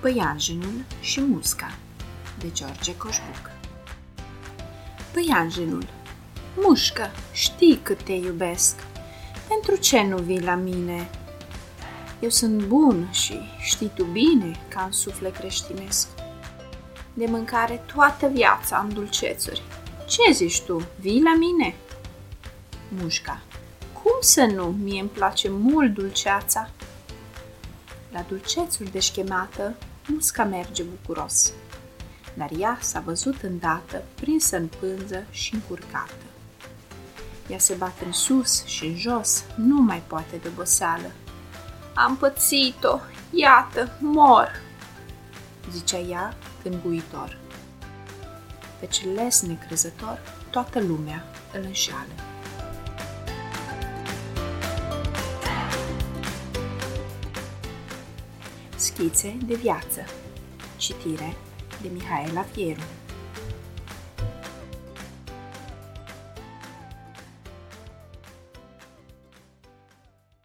Păianjenul și musca de George Coșbuc Păianjenul Mușcă, știi cât te iubesc. Pentru ce nu vii la mine? Eu sunt bun și știi tu bine ca în suflet creștinesc. De mâncare toată viața am dulcețuri. Ce zici tu, vii la mine? Mușca Cum să nu? Mie îmi place mult dulceața. La dulcețuri deșchemată, musca merge bucuros. Dar ea s-a văzut îndată, prinsă în pânză și încurcată. Ea se bate în sus și în jos, nu mai poate de oboseală. Am pățit-o, iată, mor, zicea ea gânguitor. Deci les necrezător, toată lumea îl înșeală. Schițe de viață. Citire de Mihaela Fieru